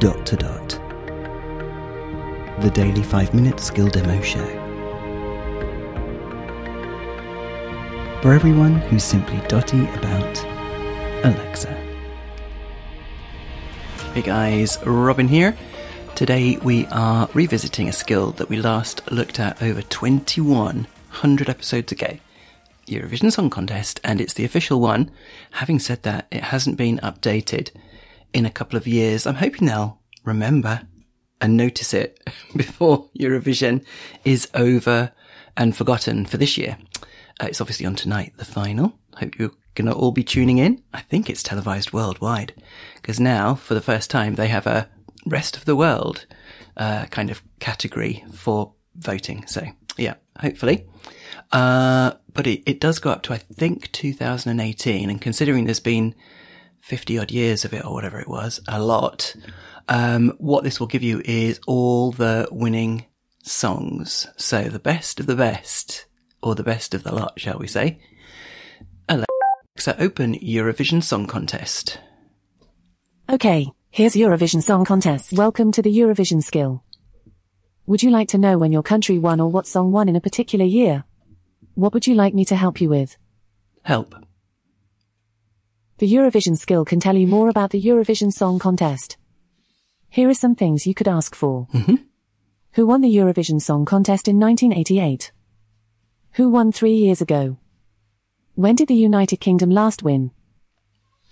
Dot to Dot, the daily 5 minute skill demo show. For everyone who's simply dotty about Alexa. Hey guys, Robin here. Today we are revisiting a skill that we last looked at over 2100 episodes ago. Eurovision Song Contest, and it's the official one. Having said that, it hasn't been updated in a couple of years. I'm hoping they'll remember and notice it before Eurovision is over and forgotten for this year. Uh, it's obviously on tonight, the final. Hope you're going to all be tuning in. I think it's televised worldwide because now, for the first time, they have a rest of the world uh, kind of category for voting. So, yeah, hopefully. Uh, but it, it does go up to, I think, 2018. And considering there's been 50 odd years of it or whatever it was, a lot, um, what this will give you is all the winning songs. So the best of the best, or the best of the lot, shall we say. Alexa, open Eurovision Song Contest. Okay, here's Eurovision Song Contest. Welcome to the Eurovision skill. Would you like to know when your country won or what song won in a particular year? What would you like me to help you with? Help. The Eurovision skill can tell you more about the Eurovision Song Contest. Here are some things you could ask for. Mhm. Who won the Eurovision Song Contest in 1988? Who won three years ago? When did the United Kingdom last win?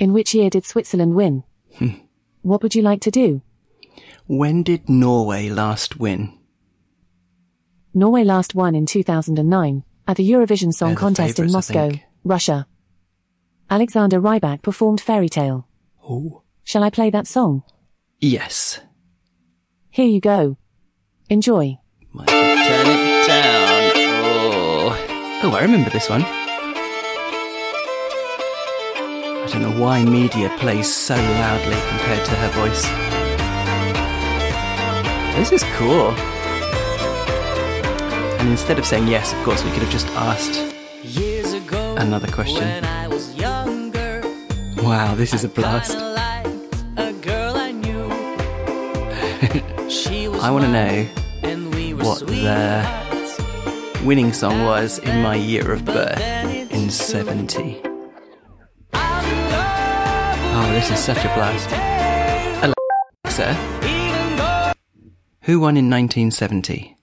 In which year did Switzerland win? what would you like to do? When did Norway last win? Norway last won in 2009 at the Eurovision Song Contest in Moscow. Russia. Alexander Rybak performed Fairy Tale. Oh. Shall I play that song? Yes. Here you go. Enjoy. Might turn it down. Oh. Oh, I remember this one. I don't know why media plays so loudly compared to her voice. This is cool. And instead of saying yes, of course, we could have just asked Years ago, Another question. Wow, this is a blast. kinda liked a girl I knew. she was I want to know and we were what sweethearts. the winning song was in my year of birth in true. 70. I'm in love Oh, this is such a blast. Alexa, who won in 1970?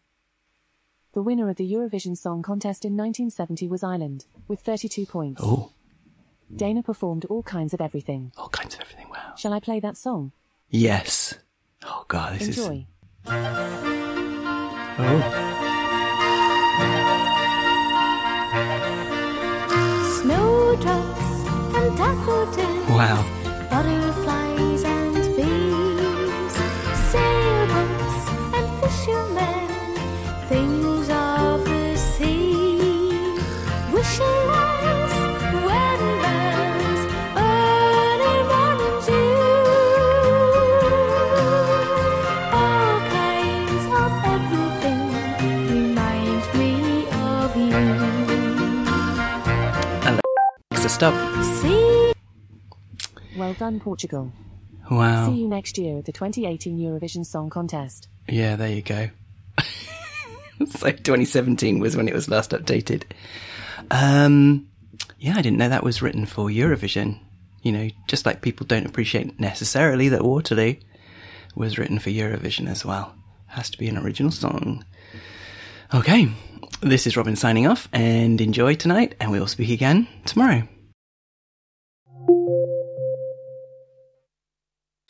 The winner of the Eurovision Song Contest in 1970 was Ireland, with 32 points. Oh, Dana performed all kinds of everything. all kinds of everything. Wow. Shall I play that song? Yes. Oh god, this is. Enjoy. Oh. Snowdrops and daffodils, Wow. Alexa, stop. See Well done, Portugal. See you next year at the 2018 Eurovision Song Contest. Yeah, there you go. so 2017 was when it was last updated. Um, yeah, I didn't know that was written for Eurovision. You know, just like people don't appreciate necessarily that Waterloo was written for Eurovision as well. Has to be an original song. Okay, this is Robin signing off and enjoy tonight, and we'll speak again tomorrow.